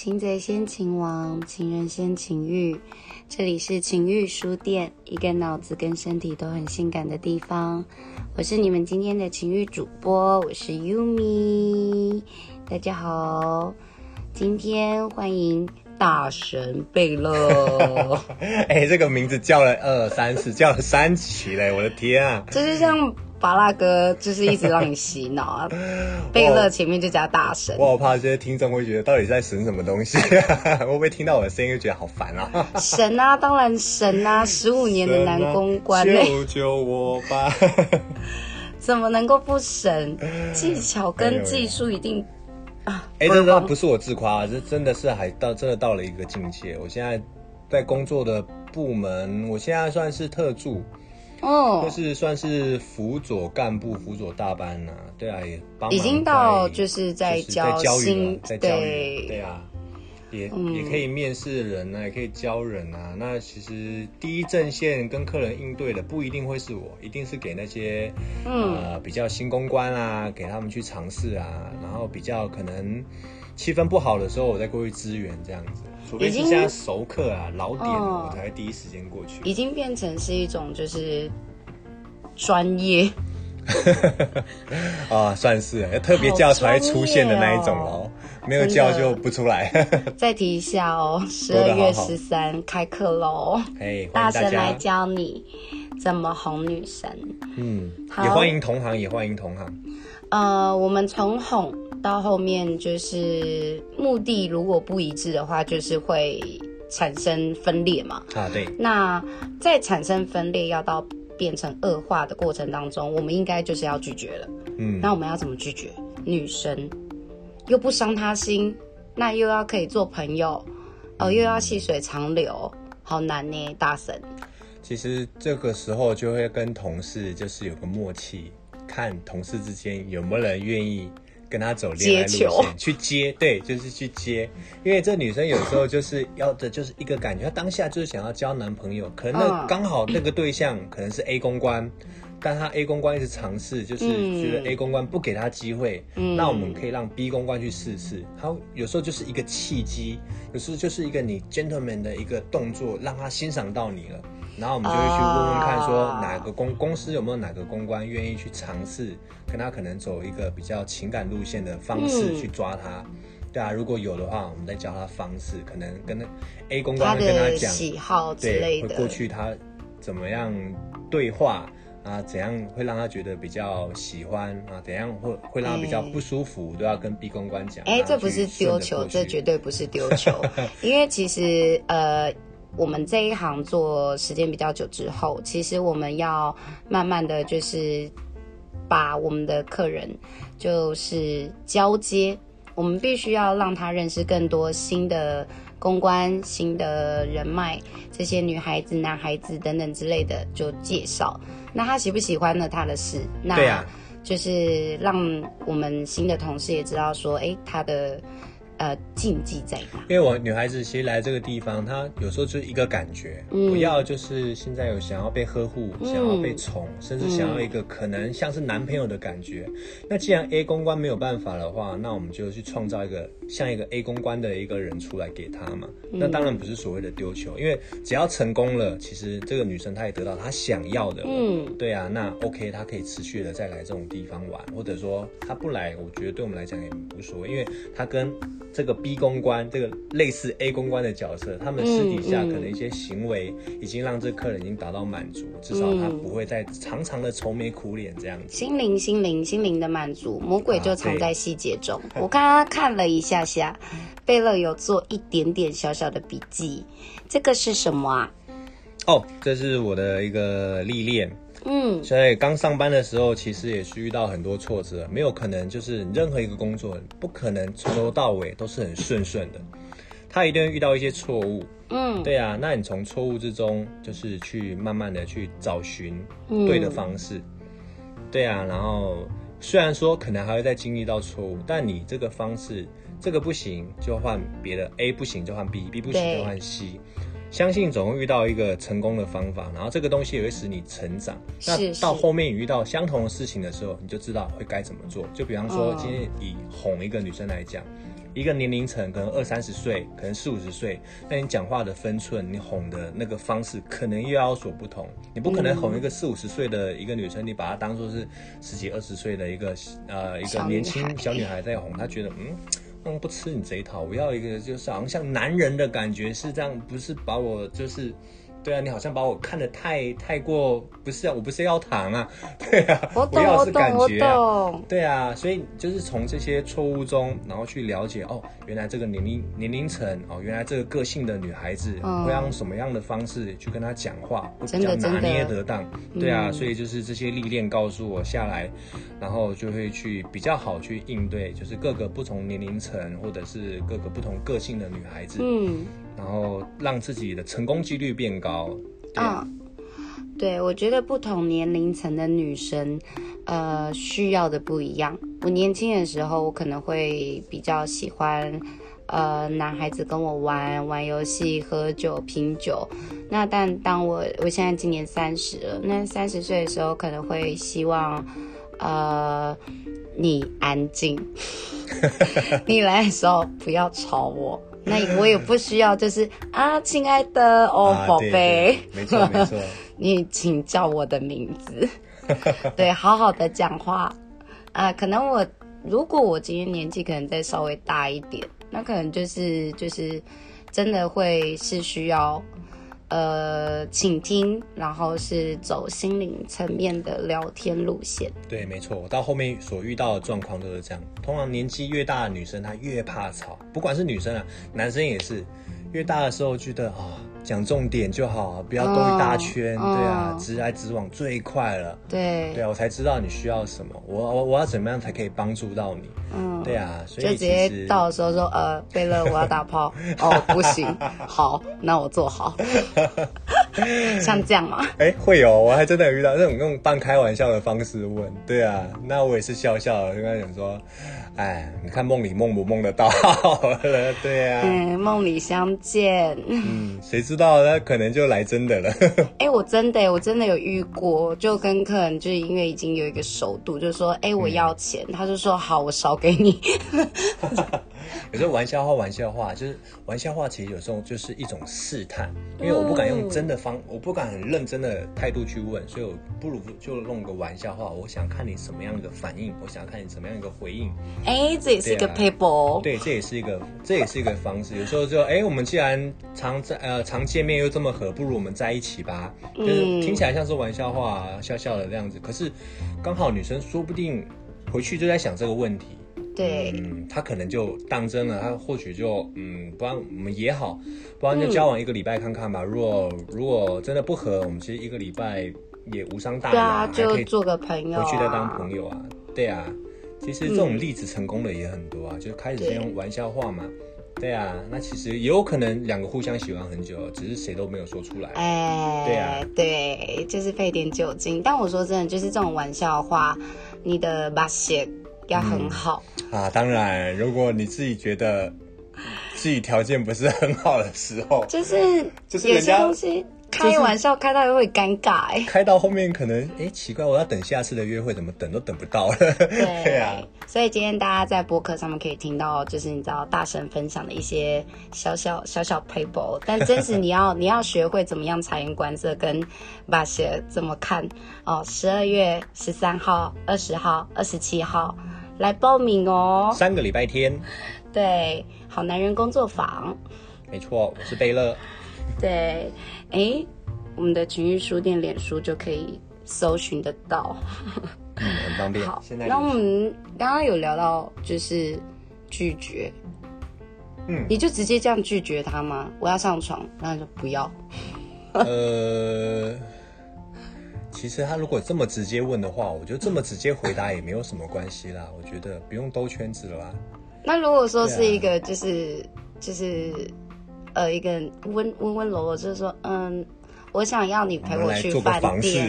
擒贼先擒王，情人先情欲。这里是情欲书店，一个脑子跟身体都很性感的地方。我是你们今天的情欲主播，我是 Yumi。大家好，今天欢迎大神贝勒。哎，这个名字叫了二三四，叫了三期嘞！我的天啊，就是像。巴拉哥就是一直让你洗脑啊！贝勒前面就加大神，我好怕这些听众会觉得到底在神什么东西，会不会听到我的声音就觉得好烦啊？神啊，当然神啊！十五年的男公关，救救我吧！怎么能够不神？技巧跟技术一定啊！哎，这这不是我自夸，这真的是还到真的到了一个境界。我现在在工作的部门，我现在算是特助。哦，就是算是辅佐干部、辅佐大班呐，对啊，也帮已经到就是在教新，在教育，对啊，也也可以面试人啊，也可以教人啊。那其实第一阵线跟客人应对的不一定会是我，一定是给那些呃比较新公关啊，给他们去尝试啊，然后比较可能气氛不好的时候，我再过去支援这样子。除非是现在熟客啊、老点，我才会第一时间过去。已经变成是一种就是专业 啊，算是特别叫才出现的那一种哦，没有叫就不出来。再提一下哦，十二月十三开课喽，大神来教你怎么哄女神。嗯，也欢迎同行，也欢迎同行。呃，我们从哄。到后面就是目的如果不一致的话，就是会产生分裂嘛。啊，对。那在产生分裂要到变成恶化的过程当中，我们应该就是要拒绝了。嗯。那我们要怎么拒绝？女生又不伤他心，那又要可以做朋友，哦，又要细水长流，好难呢，大神。其实这个时候就会跟同事就是有个默契，看同事之间有没有人愿意。跟他走恋爱路线去接，对，就是去接，因为这女生有时候就是要的就是一个感觉，她当下就是想要交男朋友，可能刚好那个对象可能是 A 公关，但她 A 公关一直尝试，就是觉得 A 公关不给她机会，那我们可以让 B 公关去试试。她有时候就是一个契机，有时候就是一个你 gentleman 的一个动作，让他欣赏到你了。然后我们就会去问问看，说哪个公公司有没有哪个公关愿意去尝试，跟他可能走一个比较情感路线的方式去抓他，对啊，如果有的话，我们再教他方式，可能跟 A 公关会跟他讲喜好之类的，会过去他怎么样对话啊，怎样会让他觉得比较喜欢啊，怎样会会让他比较不舒服，都要跟 B 公关讲。哎，这不是丢球，这绝对不是丢球，因为其实呃。我们这一行做时间比较久之后，其实我们要慢慢的就是把我们的客人就是交接，我们必须要让他认识更多新的公关、新的人脉，这些女孩子、男孩子等等之类的就介绍。那他喜不喜欢呢？他的事。那就是让我们新的同事也知道说，哎，他的。呃，禁忌在哪？因为我女孩子其实来这个地方，她有时候就是一个感觉，不要就是现在有想要被呵护、想要被宠，甚至想要一个可能像是男朋友的感觉。那既然 A 公关没有办法的话，那我们就去创造一个像一个 A 公关的一个人出来给她嘛。那当然不是所谓的丢球，因为只要成功了，其实这个女生她也得到她想要的。嗯，对啊，那 OK，她可以持续的再来这种地方玩，或者说她不来，我觉得对我们来讲也无所谓，因为她跟这个 B 公关，这个类似 A 公关的角色，他们私底下可能一些行为，已经让这客人已经达到满足，至少他不会再长长的愁眉苦脸这样子。心灵、心灵、心灵的满足，魔鬼就藏在细节中。我刚刚看了一下下，贝勒有做一点点小小的笔记，这个是什么啊？哦，这是我的一个历练。嗯，所以刚上班的时候，其实也是遇到很多挫折，没有可能就是任何一个工作不可能从头到尾都是很顺顺的，他一定会遇到一些错误。嗯，对啊，那你从错误之中，就是去慢慢的去找寻对的方式。对啊，然后虽然说可能还会再经历到错误，但你这个方式这个不行就换别的，A 不行就换 B，B 不行就换 C。相信总会遇到一个成功的方法，然后这个东西也会使你成长。那到后面你遇到相同的事情的时候，你就知道会该怎么做。就比方说，今天以哄一个女生来讲，一个年龄层可能二三十岁，可能四五十岁，那你讲话的分寸，你哄的那个方式，可能又要所不同。你不可能哄一个四五十岁的一个女生，你把她当做是十几二十岁的一个呃一个年轻小女孩在哄，她觉得嗯。嗯，不吃你这一套，我要一个就是好像像男人的感觉，是这样，不是把我就是。对啊，你好像把我看得太太过，不是啊，我不是要糖啊，对啊，我懂，我懂，我懂，对啊，所以就是从这些错误中，然后去了解哦，原来这个年龄年龄层哦，原来这个个性的女孩子会用什么样的方式去跟她讲话，会比较拿捏得当，对啊，所以就是这些历练告诉我下来，然后就会去比较好去应对，就是各个不同年龄层或者是各个不同个性的女孩子，嗯。然后让自己的成功几率变高。嗯，对，我觉得不同年龄层的女生，呃，需要的不一样。我年轻的时候，我可能会比较喜欢，呃，男孩子跟我玩玩游戏、喝酒、品酒。那但当我我现在今年三十了，那三十岁的时候，可能会希望，呃，你安静，你来的时候不要吵我。那我也不需要，就是啊，亲爱的哦，宝贝，没错 没错，你请叫我的名字，对，好好的讲话啊。可能我如果我今天年纪可能再稍微大一点，那可能就是就是真的会是需要。呃，请听，然后是走心灵层面的聊天路线。对，没错，我到后面所遇到的状况都是这样。通常年纪越大的女生，她越怕吵，不管是女生啊，男生也是。越大的时候觉得啊，讲重点就好，不要兜一大圈，对啊，直来直往最快了。对，对啊，我才知道你需要什么，我我我要怎么样才可以帮助到你？嗯，对啊，所以就直接到的时候说，呃，贝勒，我要打炮。哦，不行，好，那我做好。像这样吗？哎，会有，我还真的有遇到那种用半开玩笑的方式问，对啊，那我也是笑笑，跟他讲说。哎，你看梦里梦不梦得到 了？对呀，嗯，梦里相见。嗯，谁知道那可能就来真的了。哎，我真的，我真的有遇过，就跟客人就是因为已经有一个熟度，就说，哎，我要钱，他就说好，我少给你。有时候玩笑话，玩笑话就是玩笑话，其实有时候就是一种试探，因为我不敢用真的方，我不敢很认真的态度去问，所以我不如就弄个玩笑话。我想看你什么样的反应，我想看你什么样一个回应。哎，这也是一个 paper。对，这也是一个，这也是一个方式。有时候就哎，我们既然常在呃常见面又这么合，不如我们在一起吧。就是听起来像是玩笑话，笑笑的这样子。可是刚好女生说不定回去就在想这个问题。对，嗯，他可能就当真了，他或许就嗯，不然我们也好，不然就交往一个礼拜看看吧。如果如果真的不合，我们其实一个礼拜也无伤大雅，对啊，就做个朋友，回去再当朋友啊。对啊，其实这种例子成功的也很多啊，就开始用玩笑话嘛。对啊，那其实也有可能两个互相喜欢很久，只是谁都没有说出来。哎，对啊，对，就是配点酒精。但我说真的，就是这种玩笑话，你的把血。要很好啊！当然，如果你自己觉得自己条件不是很好的时候，就是就是有些东西开玩笑开到又会尴尬哎，开到后面可能哎奇怪，我要等下次的约会，怎么等都等不到了。对啊，所以今天大家在播客上面可以听到，就是你知道大神分享的一些小小小小 paper，但真是你要 你要学会怎么样察言观色，跟把鞋怎么看哦。十二月十三号、二十号、二十七号。来报名哦！三个礼拜天，对，好男人工作坊，没错，我是贝乐。对，哎，我们的情欲书店脸书就可以搜寻得到，嗯，很方便。好，那我们刚刚有聊到就是拒绝，嗯，你就直接这样拒绝他吗？我要上床，然后就不要。呃。其实他如果这么直接问的话，我觉得这么直接回答也没有什么关系啦。我觉得不用兜圈子了啦。那如果说是一个就是就是呃一个温温温柔柔，就是说嗯，我想要你陪我去饭店，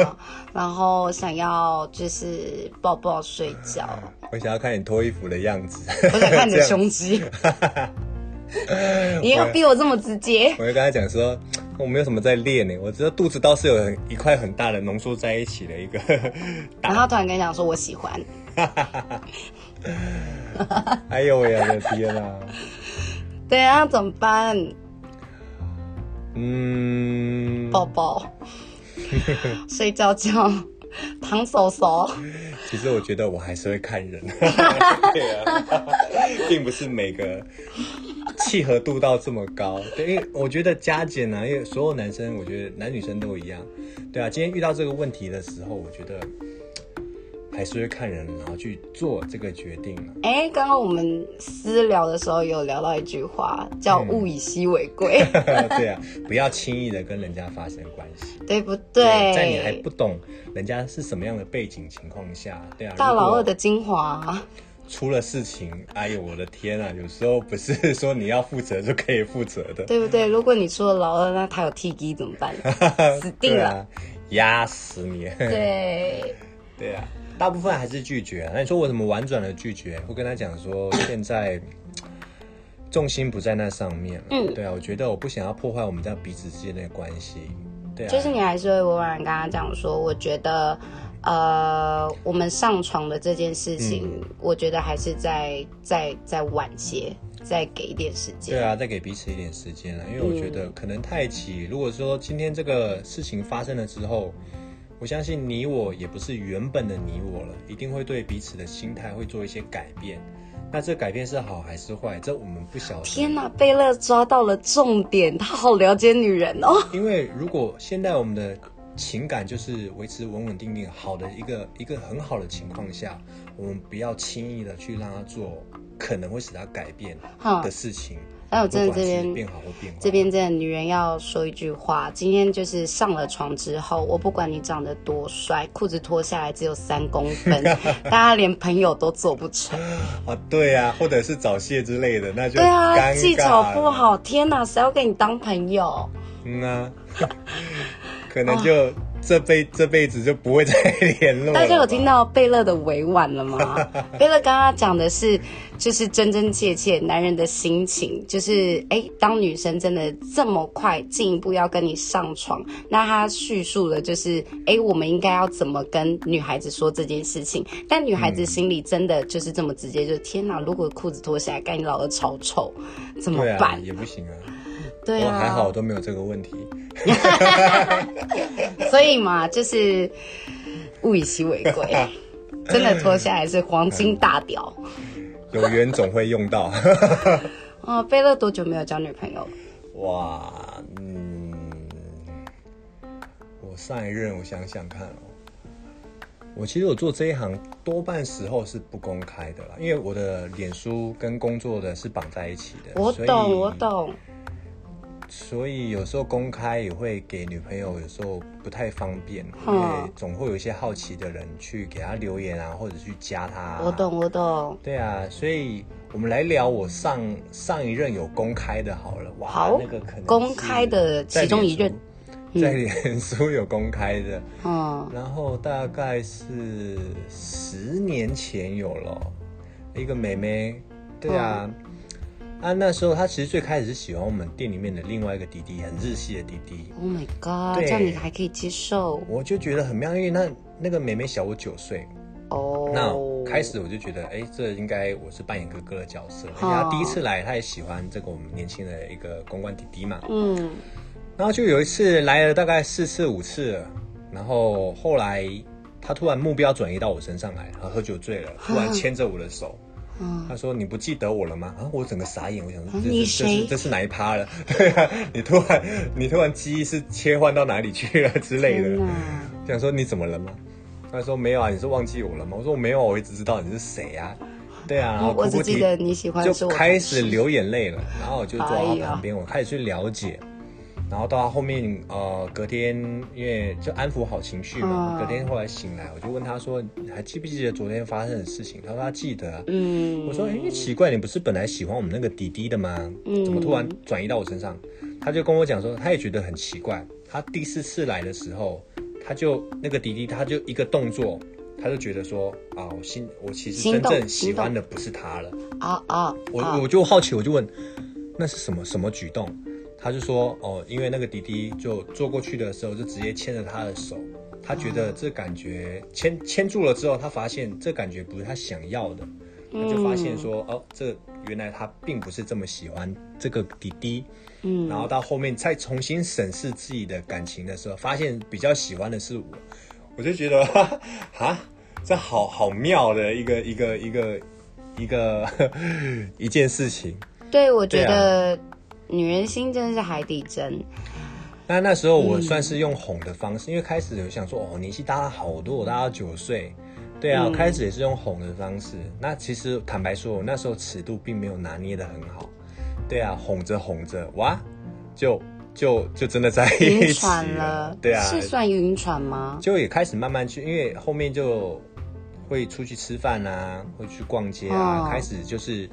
然后想要就是抱抱睡觉。我想要看你脱衣服的样子。我想看你的胸肌。你要逼我这么直接？我就跟他讲说。我没有什么在练呢，我知道肚子倒是有一块很大的浓缩在一起的一个。然后突然跟你讲说，我喜欢。哎呦喂，我的天啊！对啊，怎么办？嗯，抱抱，睡觉觉，躺手手。其实我觉得我还是会看人，对啊，并不是每个契合度到这么高。对，因为我觉得加减呢，因为所有男生，我觉得男女生都一样。对啊，今天遇到这个问题的时候，我觉得还是会看人，然后去做这个决定了。哎，刚刚我们私聊的时候有聊到一句话，叫“物以稀为贵 ”。对啊，不要轻易的跟人家发生关系，对不对？在你还不懂人家是什么样的背景情况下，对啊，大老二的精华出了事情，哎呦我的天啊！有时候不是说你要负责就可以负责的，对不对？如果你出了老二，那他有 T G 怎么办？死定了，压死你！对，对啊，大部分还是拒绝。那你说我怎么婉转的拒绝？会跟他讲说，现在重心不在那上面。嗯，对啊，我觉得我不想要破坏我们这样彼此之间的关系。对啊，就是你还是会委婉跟他讲说，我觉得。呃，我们上床的这件事情，我觉得还是再再再晚些，再给一点时间。对啊，再给彼此一点时间了，因为我觉得可能太急。如果说今天这个事情发生了之后，我相信你我也不是原本的你我了，一定会对彼此的心态会做一些改变。那这改变是好还是坏？这我们不晓得。天哪，贝勒抓到了重点，他好了解女人哦。因为如果现在我们的。情感就是维持稳稳定定好的一个一个很好的情况下，我们不要轻易的去让他做可能会使他改变的事情。还有真的这边这边真的女人要说一句话：今天就是上了床之后，我不管你长得多帅，裤子脱下来只有三公分，大家连朋友都做不成 啊！对啊，或者是早泄之类的，那就对啊，技巧不好，天哪，谁要跟你当朋友？嗯啊。可能就这辈这辈子就不会再联络。大家有听到贝勒的委婉了吗？贝勒刚刚讲的是，就是真真切切男人的心情，就是哎，当女生真的这么快进一步要跟你上床，那他叙述的就是哎，我们应该要怎么跟女孩子说这件事情？但女孩子心里真的就是这么直接，就天哪，如果裤子脱下来，干你老二超丑，怎么办？也不行啊。对啊，还好都没有这个问题。所以嘛，就是物以稀为贵，真的脱下来是黄金大屌。有缘总会用到。哦，贝勒多久没有交女朋友了？哇，嗯，我上一任我想想看哦，我其实我做这一行多半时候是不公开的啦，因为我的脸书跟工作的是绑在一起的。我懂，我懂。所以有时候公开也会给女朋友，有时候不太方便，因为总会有一些好奇的人去给她留言啊，或者去加她。我懂，我懂。对啊，所以我们来聊我上上一任有公开的，好了。哇，那个可能公开的其中一任，在脸书有公开的。嗯。然后大概是十年前有了一个妹妹，对啊。啊，那时候他其实最开始是喜欢我们店里面的另外一个弟弟，很日系的弟弟。Oh my god！这样你还可以接受？我就觉得很妙，因为那那个妹妹小我九岁。哦。那开始我就觉得，哎，这应该我是扮演哥哥的角色。他第一次来，他也喜欢这个我们年轻的一个公关弟弟嘛。嗯。然后就有一次来了大概四次五次，然后后来他突然目标转移到我身上来，他喝酒醉了，突然牵着我的手。他说：“你不记得我了吗？”啊，我整个傻眼，我想说：“你谁？这是哪一趴了？”对啊，你突然你突然记忆是切换到哪里去了之类的？想说你怎么了吗？他说：“没有啊，你是忘记我了吗？”我说：“我没有，我一直知道你是谁啊。”对啊，然后我只记得你喜欢，就开始流眼泪了。然后我就坐到旁边，我开始去了解。然后到他后面，呃，隔天因为就安抚好情绪嘛。隔天后来醒来，我就问他说：“还记不记得昨天发生的事情？”他说他记得。嗯，我说：“哎，奇怪，你不是本来喜欢我们那个弟弟的吗？怎么突然转移到我身上？”他就跟我讲说，他也觉得很奇怪。他第四次来的时候，他就那个弟弟，他就一个动作，他就觉得说：“啊，我心我其实真正喜欢的不是他了。”啊啊！我我就好奇，我就问，那是什么什么举动？他就说：“哦，因为那个弟弟就坐过去的时候，就直接牵着他的手，他觉得这感觉牵牵住了之后，他发现这感觉不是他想要的，他就发现说，哦，这原来他并不是这么喜欢这个弟弟。嗯，然后到后面再重新审视自己的感情的时候，发现比较喜欢的是我，我就觉得，哈，这好好妙的一个一个一个一个 一件事情。对，我觉得女人心真的是海底针。那那时候我算是用哄的方式，因为开始有想说，哦，年纪大了好多，我大了九岁，对啊，开始也是用哄的方式。那其实坦白说，我那时候尺度并没有拿捏的很好。对啊，哄着哄着，哇，就就就真的在一起了。对啊，是算晕船吗？就也开始慢慢去，因为后面就会出去吃饭啊，会去逛街啊，开始就是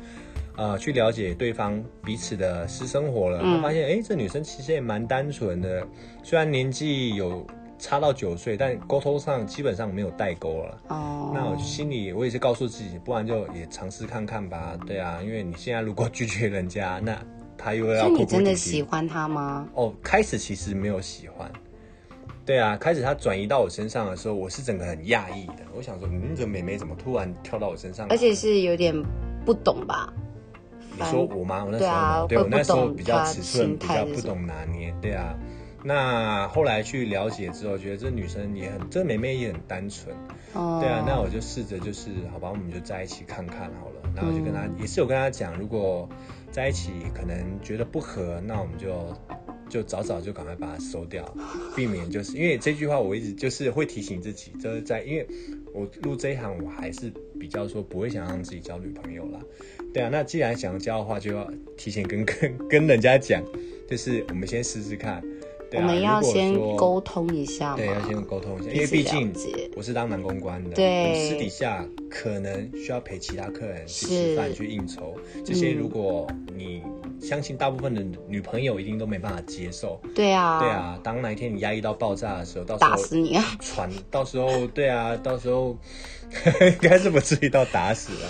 呃去了解对方彼此的私生活了。发现哎，这女生其实也蛮单纯的，虽然年纪有。差到九岁，但沟通上基本上没有代沟了。哦，那我心里我也是告诉自己，不然就也尝试看看吧。对啊，因为你现在如果拒绝人家，那他又要。你真的喜欢他吗？哦，开始其实没有喜欢。对啊，开始他转移到我身上的时候，我是整个很讶异的。我想说，嗯，这美眉怎么突然跳到我身上？而且是有点不懂吧？你说我吗？我那时候，对我那时候比较尺寸比较不懂拿捏。对啊。那后来去了解之后，觉得这女生也很，这妹妹也很单纯，哦，对啊，那我就试着就是，好吧，我们就在一起看看好了。然后就跟她，也是有跟她讲，如果在一起可能觉得不合，那我们就就早早就赶快把它收掉，避免就是因为这句话我一直就是会提醒自己，就是在因为我录这一行，我还是比较说不会想让自己交女朋友啦。对啊，那既然想要交的话，就要提前跟跟 跟人家讲，就是我们先试试看。我们要先沟通一下，对，要先沟通一下，因为毕竟我是当男公关的，对，私底下可能需要陪其他客人去吃饭、去应酬，这些如果你相信大部分的女朋友一定都没办法接受，对啊，对啊，当哪一天你压抑到爆炸的时候，到时候打死你啊，传，到时候对啊，到时候 应该是不至于到打死啊。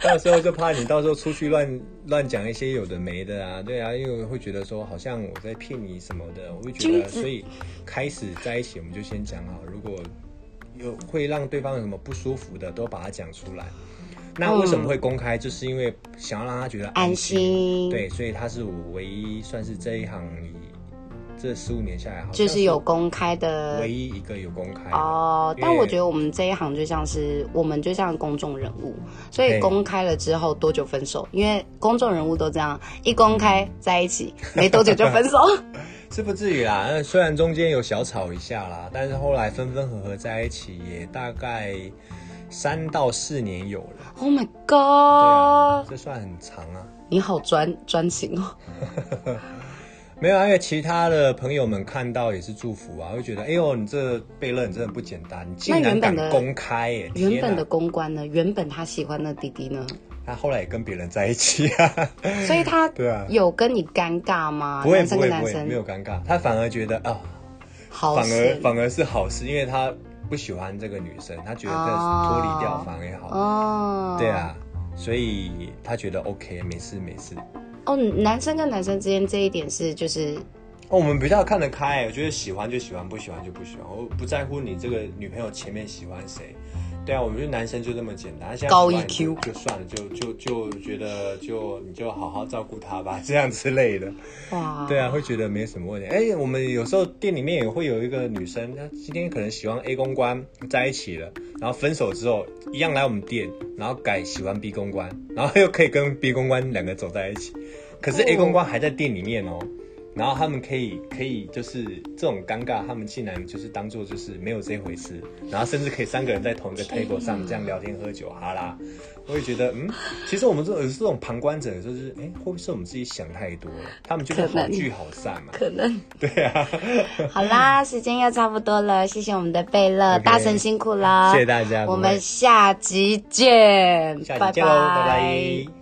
到时候就怕你到时候出去乱乱讲一些有的没的啊，对啊，因为会觉得说好像我在骗你什么的，我会觉得，所以开始在一起我们就先讲好，如果有会让对方有什么不舒服的，都把它讲出来。那为什么会公开？就是因为想要让他觉得安心，对，所以他是我唯一算是这一行里。这十五年下来，就是有公开的唯一一个有公开哦。但我觉得我们这一行就像是我们就像公众人物，所以公开了之后多久分手？因为公众人物都这样，一公开在一起没多久就分手。是不至于啦，虽然中间有小吵一下啦，但是后来分分合合在一起也大概三到四年有了。Oh my god！这算很长啊。你好专专情哦。没有，因为其他的朋友们看到也是祝福啊，会觉得，哎呦，你这贝勒你真的不简单，你竟然敢公开，哎，原本的公关呢？原本他喜欢的弟弟呢？他后来也跟别人在一起啊，所以他 对啊，有跟你尴尬吗？不会不会不会，没有尴尬，他反而觉得啊，好，反而反而是好事，因为他不喜欢这个女生，他觉得脱离掉反而好，哦，对啊，所以他觉得 OK，没事没事。哦，男生跟男生之间这一点是就是，哦，我们比较看得开，我觉得喜欢就喜欢，不喜欢就不喜欢，我不在乎你这个女朋友前面喜欢谁。对啊，我们就男生就这么简单，现在高 EQ 就算了，就就就觉得就你就好好照顾他吧，这样之类的。哇，对啊，会觉得没什么问题。哎，我们有时候店里面也会有一个女生，她今天可能喜欢 A 公关在一起了，然后分手之后一样来我们店，然后改喜欢 B 公关，然后又可以跟 B 公关两个走在一起，可是 A 公关还在店里面哦。然后他们可以可以就是这种尴尬，他们竟然就是当做就是没有这回事，然后甚至可以三个人在同一个 table 上这样聊天喝酒，哈啦，我也觉得嗯，其实我们这种这种旁观者就是哎，会不会是我们自己想太多了？他们就是好聚好散嘛，可能。对啊。好啦，时间又差不多了，谢谢我们的贝乐大神辛苦了，谢谢大家，我们下集见，下集见喽，拜拜。